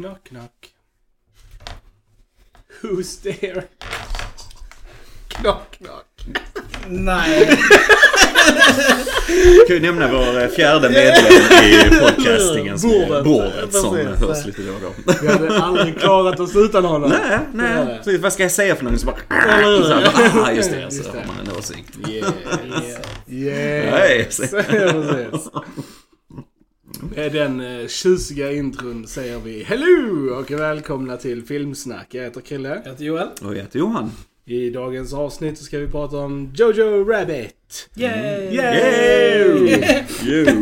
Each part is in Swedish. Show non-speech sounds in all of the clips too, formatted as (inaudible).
Knock knock. Who's there? Knock knock. Nej. kan ju nämna vår eh, fjärde medlem i podcastingen. som är Bordet. Bordet som Precis. hörs lite då och då. Vi hade aldrig klarat oss utan honom. Nej, nej. Så vad ska jag säga för någonting? Så bara... Eller hur? Så här, bara, ah, just det. Så Just det. har man en åsikt. Yes. Yes. (laughs) Nej, Precis. Med den eh, tjusiga intron säger vi Hello och välkomna till Filmsnack. Jag heter Krille. Jag heter Joel. Och jag heter Johan. I dagens avsnitt så ska vi prata om Jojo Rabbit. Yay! Yay! You. (laughs)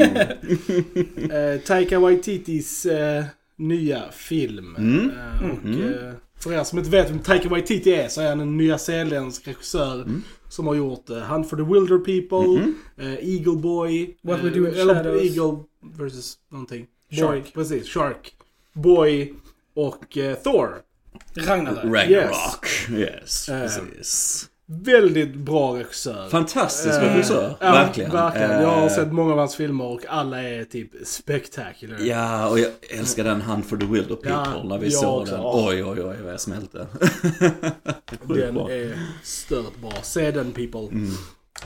Eh, Taika Waititis eh, nya film. Mm. Eh, och eh, för er som inte vet vem Taika Waititi är så är han en nyzeeländsk regissör Mm. som har gjort eh, Hunt for the Wilder People, eh, Eagle Boy, What eh, We Do in eller Shadows. Eagle versus någonting. Boy, Shark. precis. Shark. Boy och eh, Thor. Ragnarök. Ragnarok. Yes, Eh. precis. Väldigt bra regissör. Fantastisk Eh, regissör. ja, verkligen. verkligen. Jag har Eh, sett många av hans filmer och alla är typ spectacular. Ja, och jag älskar den Hunt for the Wilder People Ja, när vi såg den. Ja. Oj, oj, oj vad jag smälte. (laughs) Den bra. är stört bra. Se den people. Mm.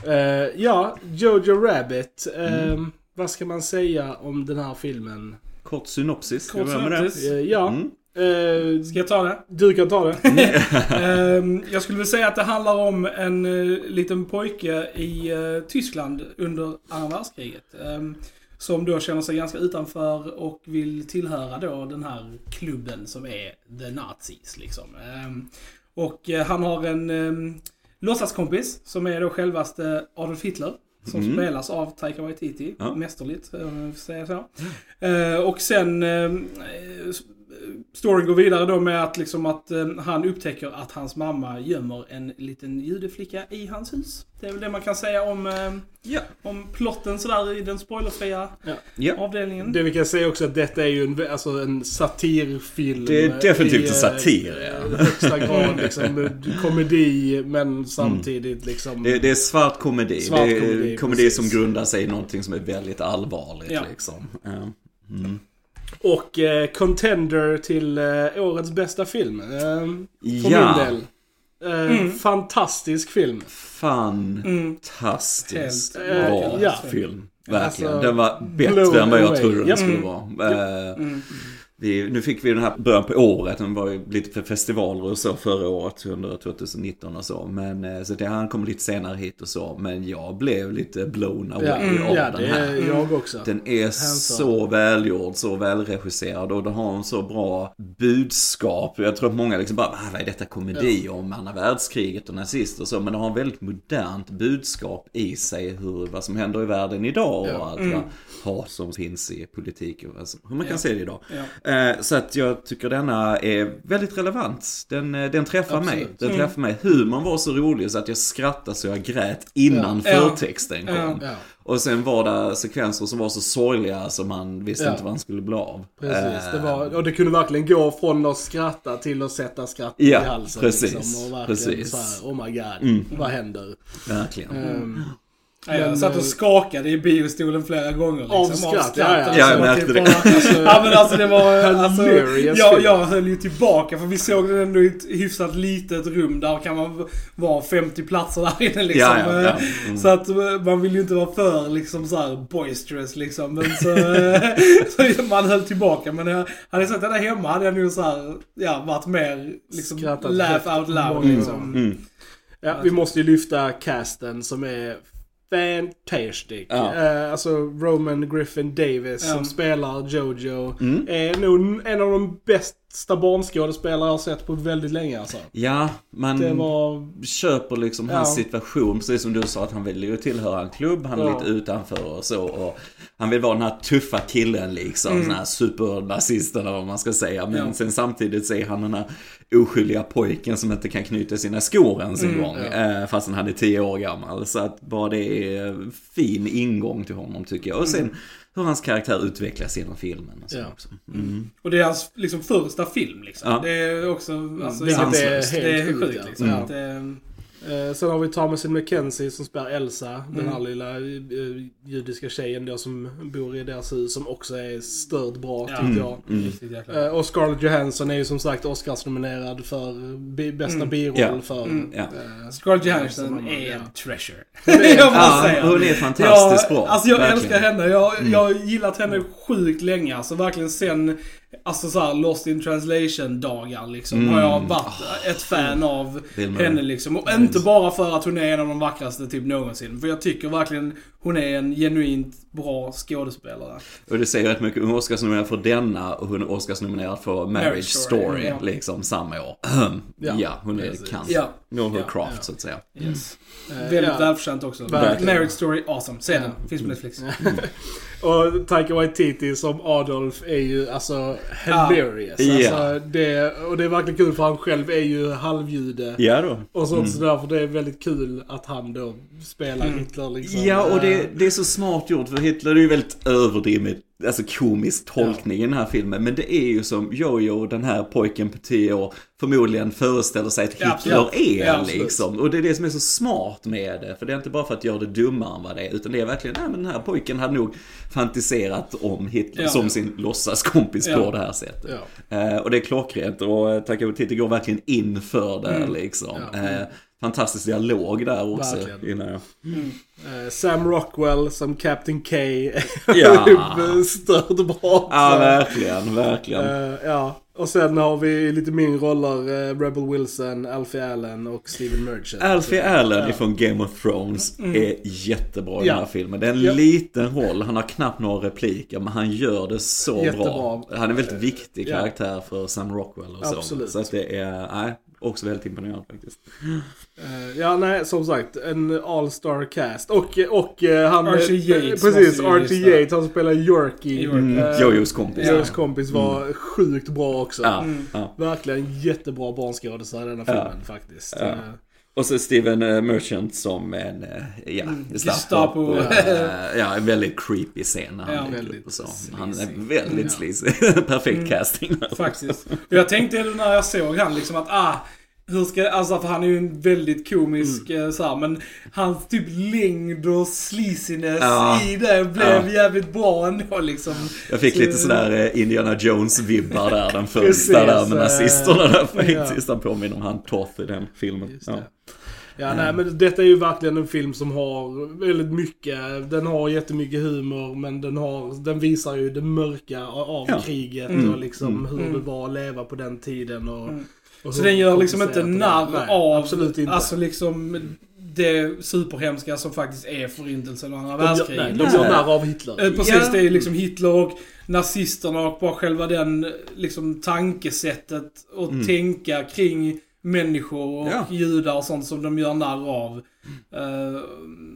Eh, ja, Jojo Rabbit. Eh, Mm. Vad ska man säga om den här filmen? Kort synopsis. Kort synopsis. Eh, ja, Mm. Eh, Ska jag ta det? du kan ta det. (laughs) Ehm, jag skulle vilja säga att det handlar om en eh, liten pojke i eh, Tyskland under andra världskriget. ehm, som då känner sig ganska utanför och vill tillhöra då den här klubben som är The Nazis liksom. Ehm, och han har en um, låtsaskompis som är då självaste Adolf Hitler. Som Mm. spelas av Taika Waititi. Ja. Mästerligt, om jag får säga så. Eh, och sen eh, storyn går vidare då med att, liksom att eh, han upptäcker att hans mamma gömmer en liten judeflicka i hans hus. Det är väl det man kan säga om, eh, Ja. om plotten sådär i den spoilerfria ja. avdelningen. Det vi kan säga också att detta är ju en, alltså en satirfilm. Det är definitivt i, en eh, satir, ja. högsta grad liksom. Komedi men samtidigt liksom. Det, det är svart komedi. Svart det är komedi, komedi, precis. som grundar sig i någonting som är väldigt allvarligt Ja. liksom. Mm. Och eh, contender till eh, årets bästa film. Eh, för Ja. min del. Eh, Fantastisk film. Fantastiskt Helt bra verkligen. Ja. film. Verkligen. Alltså, den var bättre än vad jag trodde den Japp. skulle Mm. vara. Eh, Vi, nu fick vi den här början på året, den var ju lite för festivaler och så förra året under 2019 och så. Men eh, så det, han kom lite senare hit och så. Men jag blev lite blown away Ja, av ja den här. är jag också. Den är så välgjord, så välregisserad och den har en så bra budskap. Jag tror att många liksom bara, "Ah, vad är detta komedi om andra världskriget och nazister och så. Men den har en väldigt modernt budskap i sig hur, vad som händer i världen idag och Ja. allt vad hat som finns i politik och alltså, hur man kan Ja. se det idag. Eh, Så att jag tycker denna är väldigt relevant. Den, eh, den träffar mig. Absolut. Den träffar mig. Humorn var så rolig så att jag skrattade så jag grät innan Ja. Ja. förtexten kom. Ja. Och sen var det sekvenser som var så sorgliga som man visste inte vad han skulle bli av. precis. Det Eh, var, och det kunde verkligen gå från att skratta till att sätta skratt i halsen. precis. Liksom, och verkligen Precis. så här, oh my god, Mm. vad händer? Verkligen. Ehm, Ja, jag satt eh, och skakade i biostolen flera gånger. Liksom, Av skratt, ja, ja. alltså, Ja, jag märkte typ det. alltså, (laughs) Ja men alltså det var... Alltså, jag, jag höll ju tillbaka för vi såg den ändå i ett hyfsat litet rum. Där kan man vara 50 platser där inne liksom. Ja, ja, ja. Mm. Så att eh, man vill ju inte vara för liksom så här boisterous liksom. Men så, (laughs) (laughs) så man höll tillbaka. Men jag hade jag sett den där hemma hade jag nog så här, ja varit mer liksom Skrattat laugh out loud många liksom. Mm. Ja, vi måste ju lyfta casten som är fantastic. Ja. Eh, alltså Roman Griffin Davis Ja. som spelar Jojo. Mm. Är nog en av de bästa barnskådespelare jag har sett på väldigt länge alltså. Ja, man Det var... köper liksom Ja. hans situation, precis som du sa att han vill ju tillhöra en klubb, han är Ja. lite utanför och så. Och han vill vara den här tuffa killen liksom, den här supernazisten eller vad man ska säga. Men Ja. sen samtidigt så är han den här oskyldiga pojken som inte kan knyta sina skor ens en gång. Eh, fastän han är tio år gammal. Så att bara det är fin ingång till honom tycker jag. Och sen hur hans karaktär utvecklas genom filmen. Och så Ja. också. Mm. Och det är hans liksom första film liksom. Ja. Det är också... Alltså, Vilket är helt det är sjukt, sjukt ja. liksom. Mm. Eh, sen har vi Thomasin McKenzie som spelar Elsa, den Mm. här lilla eh, judiska tjejen då som bor i deras hus som också är stört bra Ja. tyckte jag. Mm. Jäkla. Eh, och Scarlett Johansson är ju som sagt Oscarsnominerad för bästa Mm. biroll Ja. för... Mm. Ja. eh, Scarlett Johansson är ja. en treasure. (laughs) är- jag måste Ja, säga. hon är fantastiskt jag, bra. Alltså jag Verkligen. älskar henne. Jag, Mm. jag har gillat henne sjukt länge. Alltså verkligen sen, alltså så här, Lost in translation-dagar liksom. Mm. Har jag varit ett fan av henne liksom. Och inte bara för att hon är en av de vackraste typ någonsin. För jag tycker verkligen hon är en genuint bra skådespelare. Och det säger rätt mycket. Hon är Oscarsnominerad för denna och hon är Oscarsnominerad för Marriage, Marriage Story, Story, ja. liksom samma år. ja. Ja, hon är precis. kant. Ja. Någon Ja. craft Ja. så att säga. Yes. Eh, Väldigt ja. välförtjänt också. Verkligen. Marriage Story, awesome. Se den. Finns på Netflix. (laughs) Och Taika Waititi som Adolf är ju alltså hilarious. Ja. Alltså, det, och det är verkligen kul för han själv är ju halvjude. Ja då. Och sånt så därför det är väldigt kul att han då spelar Mm. Hitler liksom. Ja, och det, Eh, det är så smart gjort för Hitler är ju väldigt överdrivet, alltså komisk tolkning i den här filmen. Men det är ju som Jojo, den här pojken på 10 år, förmodligen föreställer sig att Ja, Hitler absolut. är Ja, liksom. Och det är det som är så smart med det. För det är inte bara för att göra det dummare än vad det är, utan det är verkligen, nej men den här pojken hade nog fantiserat om Hitler Ja. som sin låtsaskompis Ja. på det här sättet. Ja. Eh, och det är klockrent och eh, Taika Waititi går verkligen in för det Mm. liksom. Ja. Fantastisk dialog där också. Verkligen. Innan jag... Eh, Sam Rockwell som Captain K. (laughs) Ja. Stört bra. Ja, verkligen, verkligen. Eh, ja. Och sen har vi lite mindre roller. eh, Rebel Wilson, Alfie Allen och Steven Merchant. Alfie Allen Ja. ifrån Game of Thrones är jättebra i Mm. Ja. den här filmen. Det är en Ja. liten roll, han har knappt några repliker men han gör det så Jättebra. bra. Han är en väldigt viktig karaktär för Sam Rockwell och så. Absolut. Så att det är, nej, också väldigt imponerande faktiskt. Eh, ja, nej, som sagt. En all-star cast. Och, och eh, han... Archie eh, Yates Precis, Archie. Yates. Han spelar Yorkie. Mm. Eh, Jojos kompis. Jojos kompis var sjukt bra också. Ja, Mm. ja. Verkligen jättebra barnskådisar i denna Ja. filmen faktiskt. Och så Steven eh, Merchant som en, eh, ja, Gestapo. Gestapo. Eh, (laughs) ja, en väldigt creepy scen när han Ja. Väldigt upp och så. Han är väldigt Ja. sleazy. (laughs) Perfekt casting. Faktiskt. Jag tänkte när jag såg han liksom att ah, hur ska, alltså för han är ju en väldigt komisk Mm. eh, så här, men hans typ längd och sleaziness Ja. i det blev Ja. jävligt bra ändå liksom. Jag fick Så- lite sådär eh, Indiana Jones-vibbar där, den Precis, första där med eh, nazisterna där ja. faktiskt. Han påminner om han Toth i den filmen. Ja. Ja, nej men detta är ju verkligen en film som har väldigt mycket. Den har jättemycket humor men den har, den visar ju det mörka av Ja. kriget Mm. och liksom hur Mm. det var att leva på den tiden och, Så hur den gör liksom inte narr Nej, av, Absolut inte. alltså liksom det superhemska som faktiskt är förintelsen och andra världskriget. nej, de gör narr av Hitler. Eh, Precis, Ja. det är liksom Hitler och nazisterna och bara själva den liksom tankesättet och Mm. tänka kring människor och Ja. judar och sånt som de gör narr av. Eh,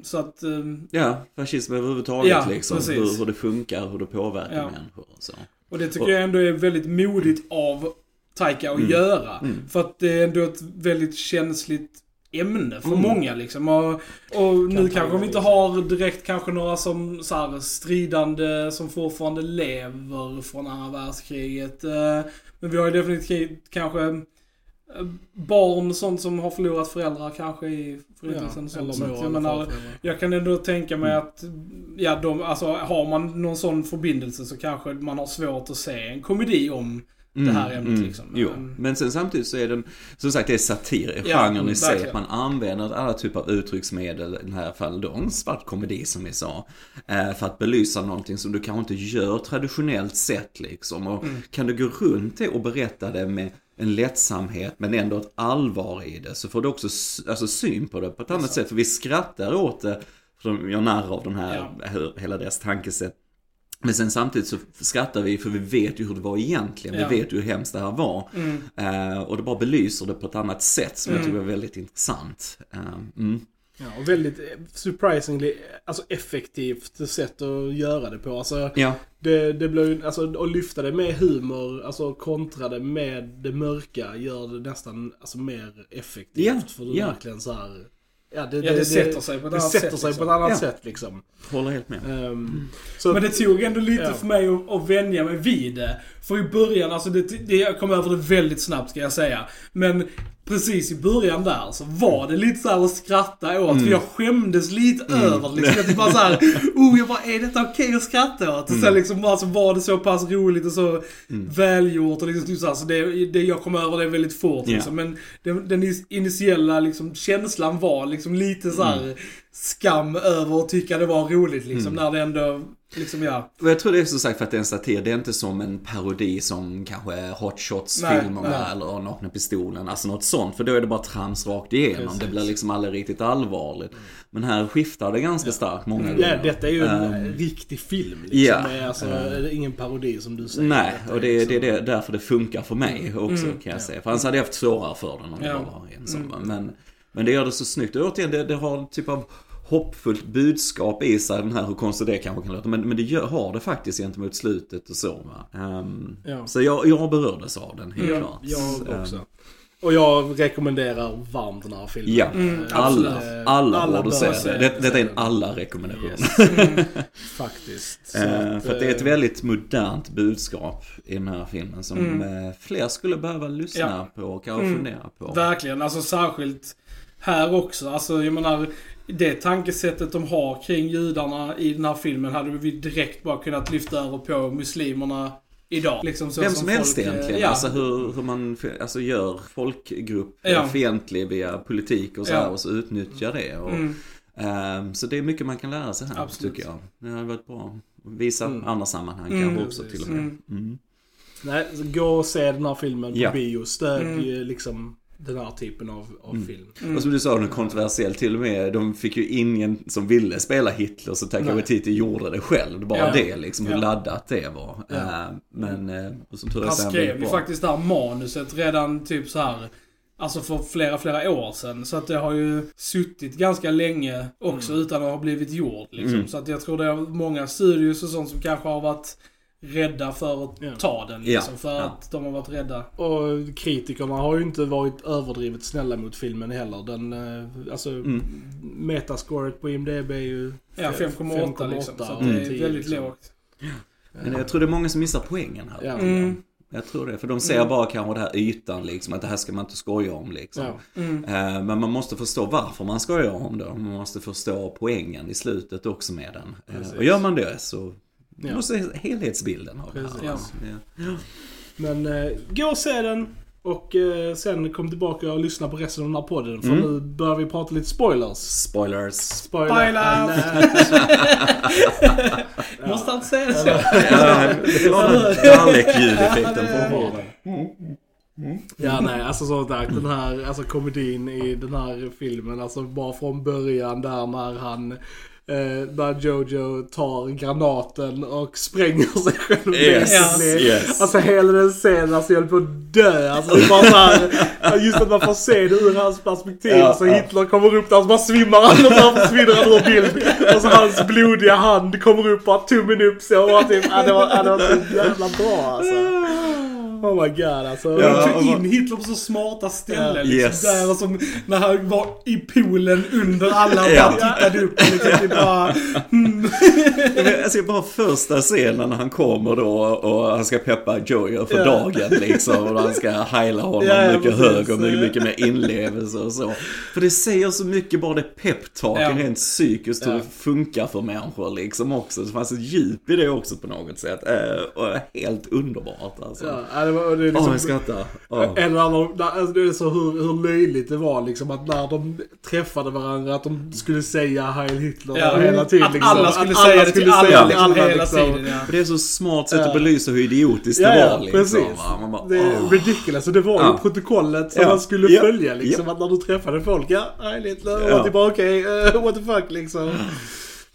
så att, eh, ja, fascism överhuvudtaget Ja, liksom. precis. Hur, hur det funkar, hur det påverkar Ja. människor och så. och det tycker Och- jag ändå är väldigt modigt av Taika att Mm. göra. Mm. För att det är ändå ett väldigt känsligt ämne för Mm. många liksom. Och, och nu Kan kanske ta vi inte har direkt kanske några som så här, stridande som fortfarande lever från andra världskriget. Eh, Men vi har ju definitivt kanske eh, barn sånt som har förlorat föräldrar kanske i förintelsen. sånt. Att jag, menar, jag kan ändå tänka mig att, ja, de, alltså, har man någon sån förbindelse så kanske man har svårt att se en komedi om det här ämnet liksom. Jo, Men- sen samtidigt så är den, som sagt det är satir Ja, genren i sig. Att man använder alla typer av uttrycksmedel, i det här fallet då en svart komedi som vi sa. eh, För att belysa någonting som du kanske inte gör traditionellt sett liksom. Och Mm. kan du gå runt det och berätta det med en lättsamhet men ändå ett allvar i det så får du också alltså, syn på det på ett annat sätt. För vi skrattar åt det, för de gör narr av den här, Ja. hela deras tankesätt. Men sen samtidigt så skrattar vi för vi vet ju hur det var egentligen. Ja. Vi vet ju hur hemskt det här var. Mm. Eh, och det bara belyser det på ett annat sätt som jag Mm. tycker är väldigt intressant. Eh, mm. Ja, och väldigt eh, surprisingly, alltså effektivt sätt att göra det på. Alltså, Ja, det, det blir alltså att lyfta det med humor, alltså kontra det med det mörka gör det nästan, alltså mer effektivt. Ja, För du ja. verkligen så här. Ja, det, Ja, det sätter sig på ett det annat sätter sätt, sig liksom. på ett annat Ja. sätt liksom. håller helt med. Ehm, så, Men det tog ändå lite Ja. för mig att, att vänja mig vid det. För i början, alltså det, det, jag kom över det väldigt snabbt ska jag säga. Men precis i början där så var det lite såhär att skratta åt. För jag skämdes lite över det. Liksom. Jag typ bara såhär, (laughs) oh jag bara, är detta okej att skratta åt? Och sen liksom bara så var det så pass roligt och så välgjort och liksom typ såhär, så det, det jag kom över det väldigt fort Ja. liksom. Men den, den initiella liksom känslan var liksom lite så här skam över att tycka det var roligt liksom. När det ändå, liksom ja. Och jag tror det är som sagt för att det är en satir. Det är inte som en parodi som kanske Hot Shots-filmerna eller Nakna Pistolen. Alltså något sånt. För då är det bara trams rakt igenom. Precis. Det blir liksom aldrig riktigt allvarligt. Men här skiftar det ganska starkt många gånger. Ja, detta är ju en Ehm, riktig film. Liksom. ja. Det är alltså är ingen parodi som du säger. Nej, och det, liksom- det är därför det funkar för mig också kan jag säga. För annars hade jag haft svårare för den om det Ja. bara var en sån. Men, men det gör det så snyggt. Och återigen, det, det har typ av hoppfullt budskap i sig, den här, hur konstigt det kanske kan låta. Men, men det gör, har det faktiskt gentemot slutet och så. Ehm, Ja. Så jag, jag berördes av den, helt Ja, klart. jag Ehm, också. Och jag rekommenderar varmt den här filmen. Ja, Mm, alla, alla, Alla borde se det. det. Detta är en alla-rekommendation. Yes. Faktiskt. (laughs) Så Eh, att, för att det är ett eh, väldigt modernt budskap i den här filmen som Mm. eh, fler skulle behöva lyssna på och kanske Mm. fundera på. Verkligen, alltså särskilt här också. Alltså jag menar, det tankesättet de har kring judarna i den här filmen hade vi direkt bara kunnat lyfta över på muslimerna idag. Liksom så Vem som helst folk, eh, egentligen. Ja. Alltså hur, hur man alltså, gör folkgrupp Ja. ja. fientlig via politik och så Ja. här och så utnyttjar det. Och, Mm. ehm, så det är mycket man kan lära sig här Absolut. tycker jag. Det hade varit bra. Visa Mm. andra sammanhang Mm, kanske också till och med. Mm. Mm. Nej, gå och se den här filmen på Ja. bio. Stödj Mm. liksom den här typen av, av Mm. film. Och som du sa, den kontroversiell till och med. De fick ju ingen som ville spela Hitler så Taika. Waititi gjorde det själv. Bara Ja. det liksom, hur Ja. laddat det var. Ja. Eh, men, eh, och som tur är Han skrev ju faktiskt det här manuset redan typ så här. Alltså för flera, flera år sedan. Så att det har ju suttit ganska länge också utan att ha blivit gjort. Liksom. Mm. Så att jag tror det är många studios och sånt som kanske har varit rädda för att Ja. ta den. Liksom, Ja, För att de har varit rädda. Och kritikerna har ju inte varit överdrivet snälla mot filmen heller. Den, eh, alltså, Mm. metascoret på IMDB är ju Ja, 5,8 liksom. Så att det är 10, väldigt liksom. lågt. Men jag tror det är många som missar poängen här. Ja. Mm. Jag tror det, för de ser bara kanske det här ytan liksom, att det här ska man inte skoja om liksom. Ja. Mm. Eh, Men man måste förstå varför man skojar om det. Man måste förstå poängen i slutet också med den. Eh, Precis. Och gör man det så Ja. måste helhetsbilden av det Precis. här. Ja. Men eh, gå och se den. Och eh, sen kom tillbaka och lyssna på resten av den här podden. För Mm. nu börjar vi prata lite spoilers. Spoilers. Spoiler. Spoiler! alert. (laughs) Måste inte säga det så. Ja, det var den Dalek-ljudeffekten från Warner. Ja nej, alltså som sagt den här alltså komedin i den här filmen, alltså bara från början där när han eh, när Jojo tar granaten och spränger sig själv Yes, basically. yes. Alltså hela den scenen, alltså jag höll på att dö. Alltså bara så här, just att man får se det ur hans perspektiv. Ja, alltså ja. Hitler kommer upp där och så bara svimmar han och så försvinner han ur bild. Och så hans blodiga hand kommer upp och tummen upp så. Och typ, ja, det, var, ja, det var så jävla bra alltså. (laughs) Oh my god alltså. Ja, tog och in vad- Hitler på så smarta ställen. Ja. Liksom, Yes. Där och som när han var i poolen under alla och Ja. bara tittade upp. och Liksom, bara. Men, Alltså bara första scenen när han kommer då och han ska peppa Jojo för Ja. dagen liksom. Och han ska heila honom ja, mycket precis. högre, mycket, mycket mer inlevelse och så. För det säger så mycket, bara det peptalken Ja. rent psykiskt hur det funkar för människor liksom också. Det fanns ett djup i det också på något sätt. Eh, Och helt underbart alltså. Ja, ja, det var, det är liksom, jag skrattar. Åh. En där- alltså det är så hur, hur löjligt det var liksom att när de träffade varandra att de skulle säga Heil Hitler Ja, hela tiden. att liksom. alla skulle Att säga det till alla, säga liksom, hela liksom. tiden. Ja. Det är så smart sätt Ja. att belysa hur idiotiskt Ja, det ja, var liksom. precis. Man bara, Det är ridiculous. Och det var ju Ja. protokollet som Ja. man skulle Ja. följa liksom. Att när du träffade folk, ja, Heil Hitler, och Ja. typ okej, eh, (laughs) what the fuck liksom.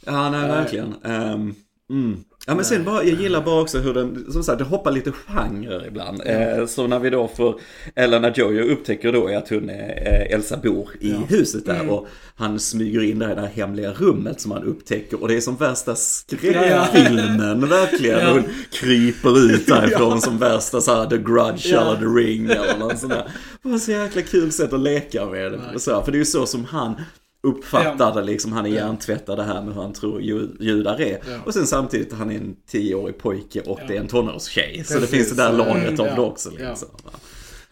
Ja, nej, verkligen. Ehm, mm. Ja, men sen bara, jag gillar bara också hur den, som sagt, det hoppar lite genrer ibland. Eh, så när vi då får, eller när Jojo upptäcker då att hon, eh, Elsa bor i huset där och han smyger in där i det här hemliga rummet som han upptäcker och det är som värsta skräckfilmen (laughs) verkligen. Ja. Hon kryper ut därifrån som värsta så här The Grudge Ja. eller The Ring eller något sånt där. Det var så jäkla kul sätt att leka med det. Så för det är ju så som han uppfattar det liksom. Han är hjärntvättad det här med hur han tror ju- judar är. Ja. Och sen samtidigt han är en tioårig pojke och Ja. det är en tonårstjej. Så det Precis. finns det där lagret av Ja. det också liksom.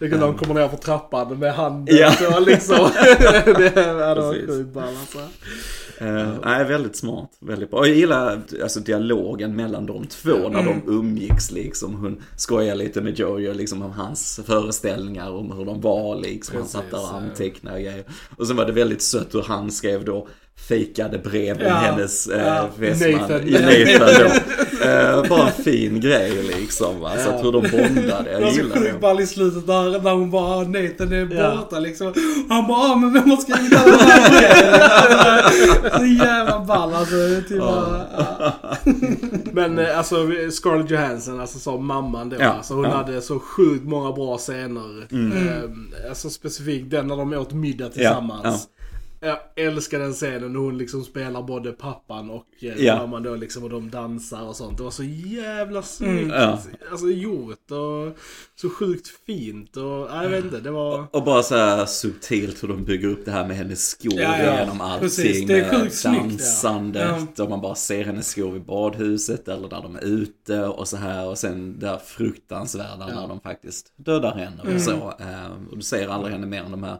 Det är när de kommer ner för trappan med handen Ja. så liksom. (laughs) (laughs) det, ja, det var Precis. sjukt ball alltså. Eh, nej, väldigt smart. Väldigt bra. Och jag gillar alltså, dialogen mellan de två när de umgicks liksom. Hon skojar lite med Jojo liksom om hans föreställningar, om hur de var liksom. Han satt där och antecknade och grejer. Och sen var det väldigt sött hur han skrev då fejkade brev om Ja, hennes eh, ja. fästman. Nathan. I (laughs) Nathan då. Eh, bara en fin grej liksom. Alltså Ja. att hur de bondade. Jag Det var så gillar det. sjukt ball i slutet där, när hon bara, Nathan är Ja. borta liksom. Han bara, ah, men vem har skrivit alla de här breven? (laughs) Så jävla ball alltså. Typ bara, ja. (laughs) Men eh, alltså Scarlett Johansson, alltså som mamman då. Ja, Alltså, hon ja. hade så sjukt många bra scener. Eh, alltså specifikt den när de åt middag tillsammans. Jag älskar den scenen när hon liksom spelar både pappan och eh, Ja. mamman då liksom och de dansar och sånt. Det var så jävla snyggt. Ja. Alltså gjort och så sjukt fint och jag vet inte, det var... Och bara så här subtilt hur de bygger upp det här med hennes skor Ja, ja. genom allting. Precis, det är sjukt snyggt, ja. Dansandet och man bara ser hennes skor vid badhuset eller när de är ute och så här. Och sen det här fruktansvärda när de faktiskt dödar henne Mm. och så. Ehm, Och du ser aldrig henne mer än de här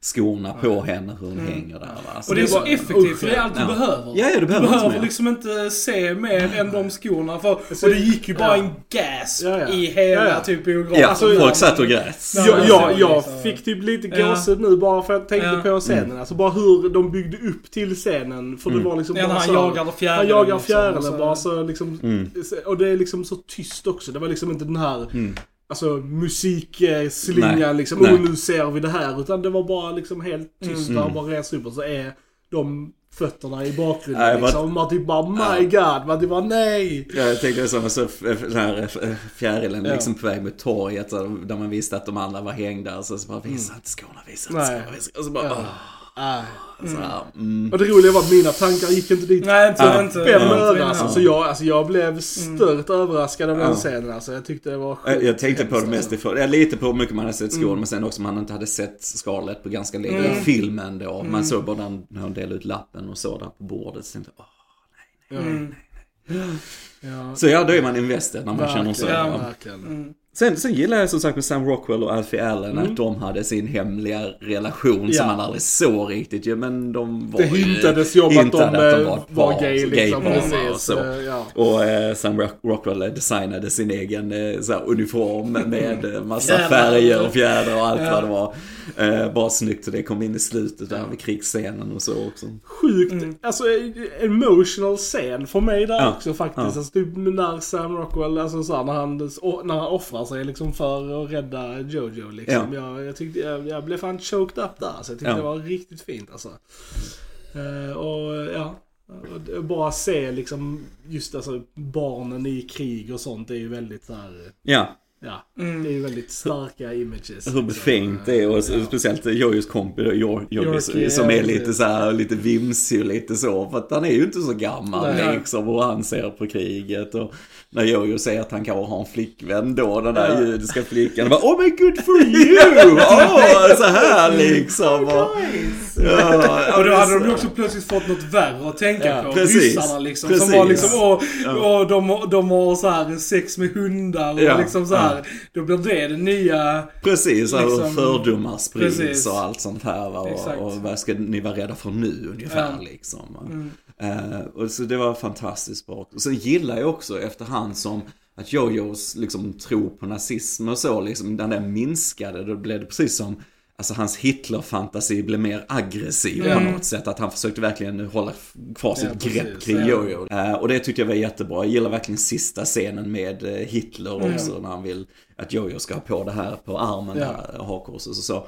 skorna på henne, hur hon hänger där. va. Så Och det är så var- effektivt för det är allt du Ja. behöver. Ja, ja, du behöver inte mer. liksom inte se mer än de skorna. För, och det gick ju bara en gasp Ja, ja. i hela Ja, ja. typ biografen. Ja, Alltså, folk satt och grät. Ja, Jag, jag jag, liksom. fick typ lite Ja. gåshud nu bara för att jag tänkte Ja. på scenen. Alltså bara hur de byggde upp till scenen. För det var liksom bara han så, jagar fjärilen. Han jagar liksom, fjärilen bara så liksom. Och det är liksom så tyst också. Det var liksom inte den här Alltså musikslingan Nej. liksom, Nej. oh nu ser vi det här. Utan det var bara liksom helt tyst där han bara reser upp och så är de fötterna i bakgrunden Nej, liksom. Och man typ bara my god, man typ bara nej. Ja, jag tänkte som så den här f- fjärilen Ja. liksom på väg mot torget så där man visste att de andra var hängda. Så, så bara visa inte skorna, visa inte skorna. Visa. Och så bara, Ja. Nej. mm. Och det roliga var att mina tankar gick inte dit Nej, inte, Ja. inte. fem öre alltså. Så jag, alltså jag blev stört överraskad av den Ja. scenen alltså. Jag tyckte det var Jag, sjukt jag tänkte på det mest ifrån, ja, lite på hur mycket man hade sett skål, Mm. men sen också om man inte hade sett Scarlett på ganska länge. i Filmen då, Mm. man såg bara när, när hon delade ut lappen och så där på bordet. Så tänkte jag, åh. Ja. Mm. Ja. Så ja, då är man invested när man känner så. Verkligen, Ja. verkligen. Sen, sen gillar jag som sagt med Sam Rockwell och Alfie Allen att de hade sin hemliga relation Mm. Ja. som man aldrig såg riktigt ju, men de var Det hintades ju om att de, hintade eh, ett var par, gay liksom. gaypar Precis. och så. eh, Ja. Och eh, Sam Rock- Rockwell designade sin egen eh, uniform med (laughs) eh, massa färger och fjädrar och allt Ja. vad det var. Eh, bara snyggt och det kom in i slutet där vid krigsscenen och så också. Sjukt, alltså emotional scen för mig där Ja. också faktiskt. Ja. Alltså typ när Sam Rockwell, alltså så här, när han, när han offrar sig liksom för att rädda Jojo liksom. Jag, jag tyckte, jag, jag blev fan choked up där. Så jag tyckte Ja. det var riktigt fint alltså. Eh, och ja, bara se liksom just alltså barnen i krig och sånt är ju väldigt så här. Ja, Ja, Mm. det är ju väldigt starka images. hur befängt det är och Ja. speciellt Jojos kompis Yorkie, som är lite så här, lite vimsig och lite så. För att han är ju inte så gammal Nej. liksom och han ser på kriget. Och när Jojo säger att han kanske har en flickvän då, den där Ja. judiska flickan. (laughs) Bara, oh my good for you! Åh, så här (laughs) liksom. Och, ja, (laughs) Och då hade de också plötsligt fått något värre att tänka Ja, på. precis. Ryssarna liksom. Precis. Som var liksom, åh, åh, de, de har så här sex med hundar och liksom så här. Då blir det det nya... Precis, liksom, fördomar sprids Precis. och allt sånt här. Och, och vad ska ni vara rädda för nu ungefär Ja. liksom. Mm. Eh, och så det var fantastiskt bra. Och sen gillar jag också efterhand som att Jojos liksom tro på nazism och så, liksom, den minskade, då blev det precis som Alltså hans Hitler-fantasi blev mer aggressiv på Mm. något sätt. Att han försökte verkligen hålla kvar sitt Ja, precis. grepp kring Ja. Jojo. Eh, och det tyckte jag var jättebra. Jag gillar verkligen sista scenen med eh, Hitler också. När han vill att Jojo ska ha på det här på armen, Ja. där hakkorset och så.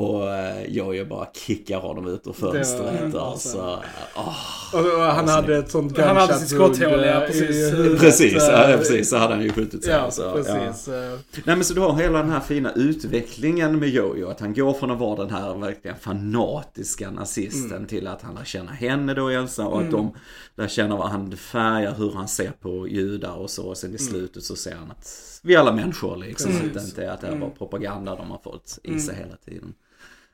Och eh, Jojo bara kickar honom ut ur fönstret. Det var- alltså, åh. Och, och han hade ett sånt Han hade sitt skotthål, wound, ja, eh, precis. Precis, ja, eh, precis. Så hade han ju skjutit sig. Ja, så, precis. eh. Nej men så du har hela den här fina utvecklingen med Jojo. Att han går från att vara den här verkligen fanatiska nazisten Mm. till att han lär känna henne då Elsa. Och att de lär känna vad han färgar, hur han ser på judar och så. Och sen i slutet så ser han att vi är alla människor liksom. Att det inte är att det är bara propaganda de har fått i sig hela tiden.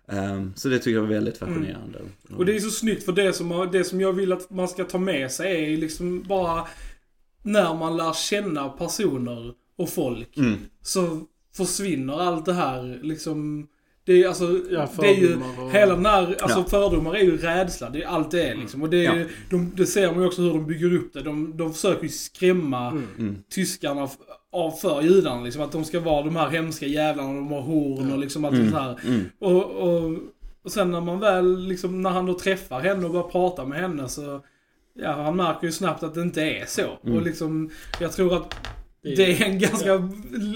Ehm, så det tycker jag var väldigt fascinerande. Och det är så snyggt för det som, det som jag vill att man ska ta med sig är liksom bara när man lär känna personer och folk. Mm. Så försvinner allt det här liksom. Det är, alltså, Ja, det är ju, och- hela den här, alltså Ja. fördomar är ju rädsla. Det är allt det är liksom. Och det, är, Ja. de, det ser man ju också hur de bygger upp det. De, de försöker ju skrämma Mm. tyskarna f- av för judarna liksom. Att de ska vara de här hemska jävlarna, de har horn och liksom allt Mm. sånt här. Mm. Och, och, och sen när man väl, liksom, när han då träffar henne och börjar prata med henne så, ja han märker ju snabbt att det inte är så. Mm. Och liksom, jag tror att det är en ganska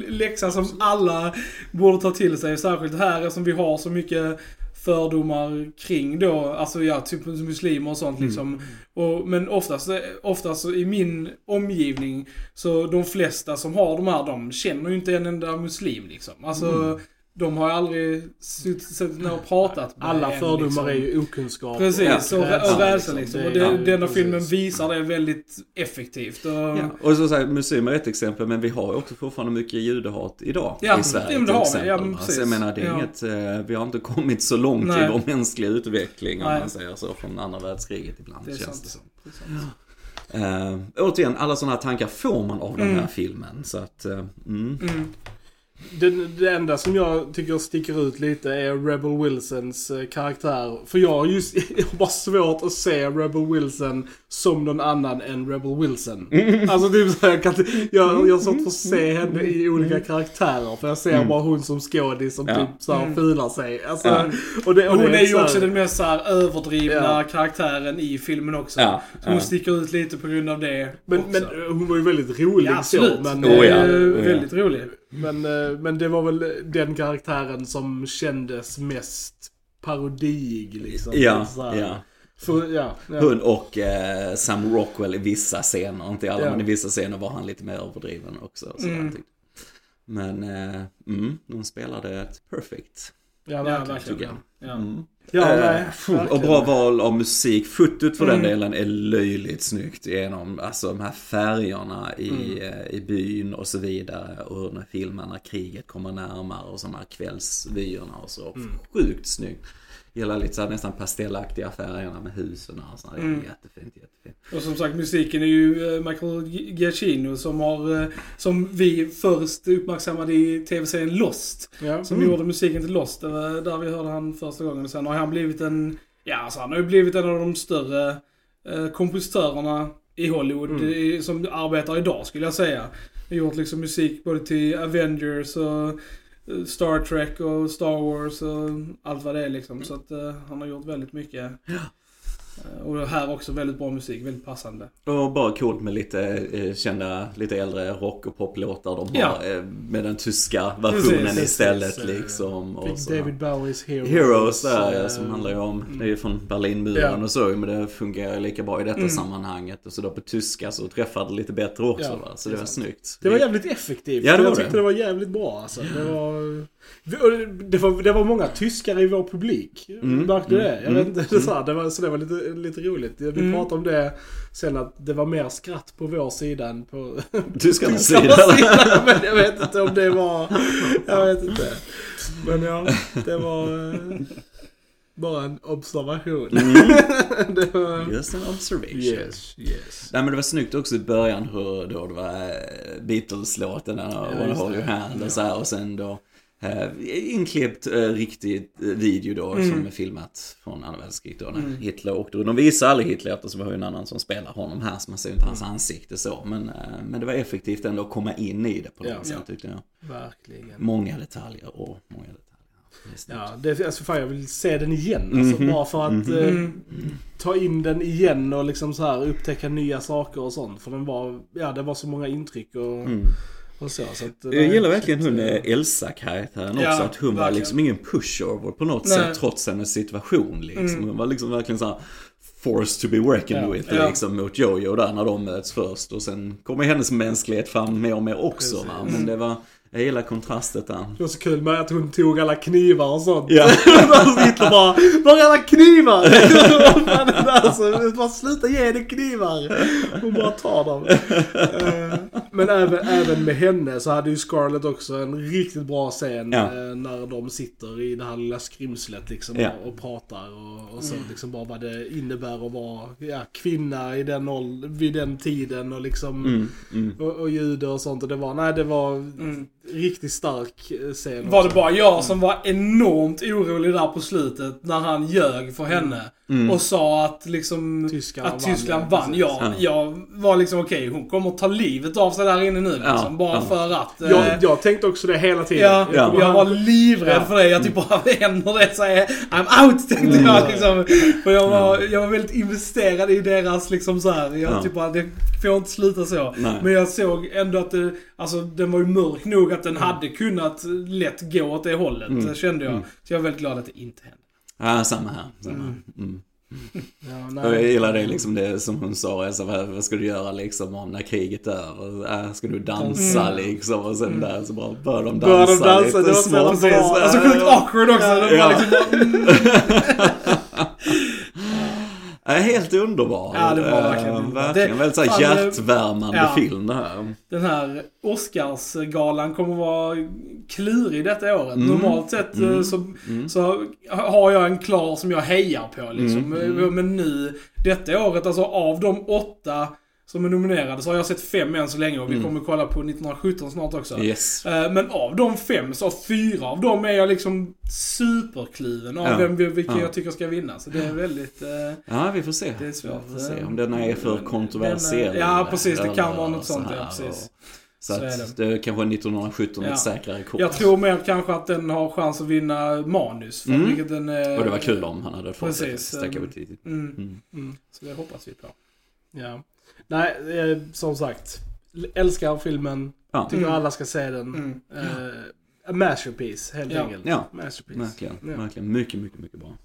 läxa som alla borde ta till sig. Särskilt här eftersom vi har så mycket fördomar kring då, alltså ja, typ muslimer och sånt Mm. liksom. Och, men oftast, oftast i min omgivning, så de flesta som har de här, de känner ju inte en enda muslim liksom. Alltså, Mm. De har aldrig suttit ner och pratat med Alla en, fördomar liksom. är ju okunskap. Precis, Ja. och, rädsla, och rädsla liksom. liksom. Det Och det, denna precis. filmen visar det väldigt effektivt. Och, Ja. Och så säger muslimer är ett exempel, men vi har ju också fortfarande mycket judehat idag Ja, i Sverige ja, det har vi. Ja, men va? precis. så jag menar, det är Ja. inget, eh, vi har inte kommit så långt Nej. i vår mänskliga utveckling om Nej. man säger så, från andra världskriget ibland det är känns sant. det som. Det är sant. Uh, återigen, alla sådana här tankar får man av den Mm. här filmen. Så att, eh, mm. Mm. Det, det enda som jag tycker sticker ut lite är Rebel Wilsons eh, karaktär. För jag har just (laughs) jag har bara svårt att se Rebel Wilson som någon annan än Rebel Wilson. (laughs) Alltså typ så här, jag, kan, jag, jag har svårt för att se henne i olika karaktärer. För jag ser bara hon som skådis som Ja. typ så här Mm. filar sig. Alltså, Ja. och det, och hon det är ju här- också den mest så överdrivna Ja. karaktären i filmen också. Ja, Så hon ja. sticker ut lite på grund av det Men, men hon var ju väldigt rolig så. Men, Oh, ja. Eh, Oh, ja. Väldigt rolig. Men, eh, men det var väl den karaktären som kändes mest parodiig liksom. Ja, ja. För, ja, ja. Hon och eh, Sam Rockwell i vissa scener, inte alla, Ja. men i vissa scener var han lite mer överdriven också. Så Mm. tyckte. Men, eh, mm, de spelade ett perfect. Ja, verkligen. verkligen. tycker jag. Ja. Mm. Ja, Eh, nej, och bra val av musik. Fotot för den Mm. delen är löjligt snyggt genom alltså, de här färgerna i, Mm. eh, i byn och så vidare. Och när filmen, när kriget kommer närmare och de här kvällsvyerna och så. Mm. Sjukt snyggt. Gillar lite så här, nästan pastellaktiga färgerna med husen och så. Det är Mm. jättefint, jättefint. Och som sagt, musiken är ju eh, Michael Giacchino som har, eh, som vi först uppmärksammade i tv-serien Lost. Ja. Som gjorde musiken till Lost. Det var där vi hörde han första gången. Sen har han blivit en, ja alltså han har ju blivit en av de större eh, kompositörerna i Hollywood Mm. som arbetar idag skulle jag säga. har gjort liksom musik både till Avengers och eh, Eh, Star Trek och Star Wars och allt vad det är liksom. Så att eh, han har gjort väldigt mycket. Eh, Och här också väldigt bra musik, väldigt passande. Och bara coolt med lite eh, kända, lite äldre rock och poplåtar de har Ja. eh, med den tyska versionen Precis, istället precis, liksom. Och så. David Bowies Heroes. Heroes där ja, eh, som handlar ju om, mm. det är ju från Berlinmuren Ja. och så men det fungerar ju lika bra i detta Mm. sammanhanget. Och så då på tyska så träffar det lite bättre också Ja, va. Så det var snyggt. Det var jävligt effektivt. Ja, det jag var tyckte det. var jävligt bra alltså. Det var, det var, det var många tyskar i vår publik. Mm, Märkte du mm, det? Jag vet mm, inte, det, så, här, det var, så det var lite, lite roligt. Vi Mm. pratade om det sen att det var mer skratt på vår sida än på Tyskarnas sida. sida. (laughs) Men jag vet inte om det var... Jag vet inte. Men ja, det var eh, bara en observation. (laughs) det var... Just an observation. Yes, yes. Nej men det var snyggt också i början hur då det var eh, Beatles-låten, den Ja, Wanna Hold. Your Hand och så här och sen då eh, inklippt eh, riktig eh, video då Mm. som är filmat från andra världskriget då när Mm. Hitler åkte runt. De visar aldrig Hitler eftersom vi har ju en annan som spelar honom här så man ser inte hans ansikte så. Men, eh, men det var effektivt ändå att komma in i det på något Ja. sätt Ja. tyckte jag. Verkligen. Många detaljer och många detaljer. Det. Ja, det, alltså fan jag vill se den igen. Alltså, Mhm. Bara för att Mhm. eh, Mm. ta in den igen och liksom så här upptäcka nya saker och sånt. För den var, ja det var så många intryck och, Mm. Och så. så att, Jag gillar verkligen hon eh, eh, Elsa-karaktären också. Ja, att hon var verkligen. liksom ingen pushover på något Nej. sätt trots hennes situation liksom. Mm. Hon var liksom verkligen så här forced to be reckoned Ja. with Ja. liksom mot Jojo där när de möts först. Och sen kommer hennes mänsklighet fram mer och mer också va. Men det var, jag gillar kontrastet där. Det var så kul med att hon tog alla knivar och sånt. Ja. (laughs) Hitler bara Var är alla knivar? (laughs) Vad fan är det där? Så, bara sluta ge henne knivar. Hon bara tar dem. (laughs) Men även, även med henne så hade ju Scarlett också en riktigt bra scen Ja. eh, när de sitter i det här lilla skrimslet liksom Ja. och, och pratar och, och så liksom bara vad det innebär att vara ja, kvinna i den åld- vid den tiden och liksom Mm, mm. och, och jude och sånt och det var, nej det var Mm. Riktigt stark eh, scen Var det bara jag som var enormt orolig där på slutet när han ljög för henne? Och sa att liksom... Tyskland att vann, Tyskland vann. Ja, Ja. jag var liksom okej, hon kommer ta livet av sig där inne nu liksom. Ja, bara ja. för att... eh, Jag, jag tänkte också det hela tiden. Ja, Ja. jag var livrädd Ja. för det. Jag typ bara, (laughs) händer det så är I'm out tänkte Mm. jag liksom. För jag var, jag var väldigt investerad i deras liksom så här. Jag Ja. typ bara, det får inte sluta så. Nej. Men jag såg ändå att det, alltså den var ju mörk nog den hade kunnat lätt gå åt det hållet. Mm. Kände jag. Mm. Så jag är väldigt glad att det inte hände. Ja, samma här. Samma. Mm. (laughs) Ja, Och jag gillar det liksom det som hon sa, alltså, vad, vad ska du göra liksom om när kriget är över? Äh, ska du dansa liksom? Och sen där så bara börjar de dansa Börjar de dansa, lite smått. Så här, Alltså sjukt awkward också. Ja. (laughs) (laughs) Det var liksom bara, mm. Ja, helt underbar. Ja, det var Eh, verkligen underbar. verkligen Det- väldigt så här eh, hjärtvärmande ja. film det här. Den här Oscarsgalan kommer vara klurig detta året. Mm. Normalt sett eh, Mm. så, Mm. så har jag en klar som jag hejar på liksom. Mm. Mm. Men nu, detta året, alltså av de åtta som är nominerade så har jag sett fem än så länge och vi Mm. kommer kolla på 1917 snart också. Yes. Eh, Men av de fem så fyra av dem är jag liksom superkluven av Ja. vem, vilken Ja. jag tycker ska vinna. Så det är väldigt... eh, Ja, vi får se. Det är svårt. Vi får se om den är för kontroversiell. Är- ja, precis. Det kan vara något så sånt, ja, precis. Så, Så är att det. kanske är 1917 Ja. ett säkrare kort. Jag tror mer kanske att den har chans att vinna manus. För Mm. den, eh, Och det var kul om han hade fått Precis, det. Lite. Mm. Mm. Mm. Så det hoppas vi på. Ja. Nej, eh, som sagt. Älskar filmen. Ja, Tycker Mm. alla ska se den. Mm. Eh, a masterpiece, helt Ja. enkelt. Ja. Masterpiece. verkligen. Ja. Verkligen. Mycket, mycket, mycket bra.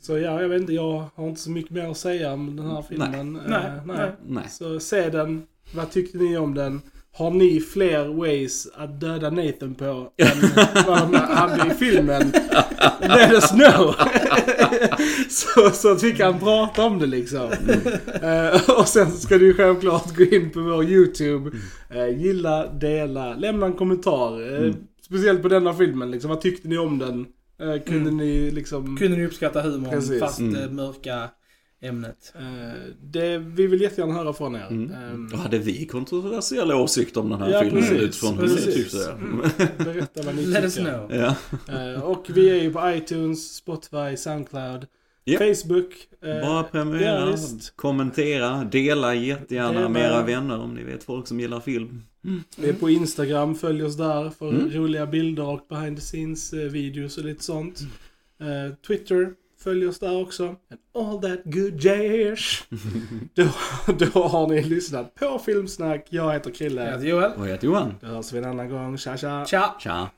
Så ja, jag vet inte, jag har inte så mycket mer att säga om den här filmen. Eh, Nej, nej. Nej. Så se den. Vad tyckte ni om den? Har ni fler ways att döda Nathan på än vad han hade i filmen? Let us know! (laughs) så, så att vi kan prata om det liksom. Eh, och sen ska du självklart gå in på vår YouTube. Eh, gilla, dela, lämna en kommentar. Eh, Speciellt på denna filmen liksom. Vad tyckte ni om den? Kunde Mm. ni liksom... Kunde ni uppskatta humorn Precis. fast Mm. det mörka ämnet? Eh, det, vi vill jättegärna höra från er. Mm. Ehm, Och hade vi kontroversiella åsikter om den här Ja, filmen precis. utifrån hur vi tyckte det? Mm. Berätta vad ni Let us tycker. know. Ja. Eh, och vi är ju på iTunes, Spotify, Soundcloud, Ja. Facebook. eh, Bara ja, prenumerera, visst. kommentera, dela jättegärna Dela. med era vänner om ni vet folk som gillar film. Vi är på Instagram, följ oss där för Mm. roliga bilder och behind the scenes videos och lite sånt. Eh, Twitter, följ oss där också. And all that good jazz. (laughs) då, då har ni lyssnat på Filmsnack. Jag heter Jag Krille. heter Joel. Och jag heter Johan. Då hörs vi en annan gång. Tja tja! Tja! Tja.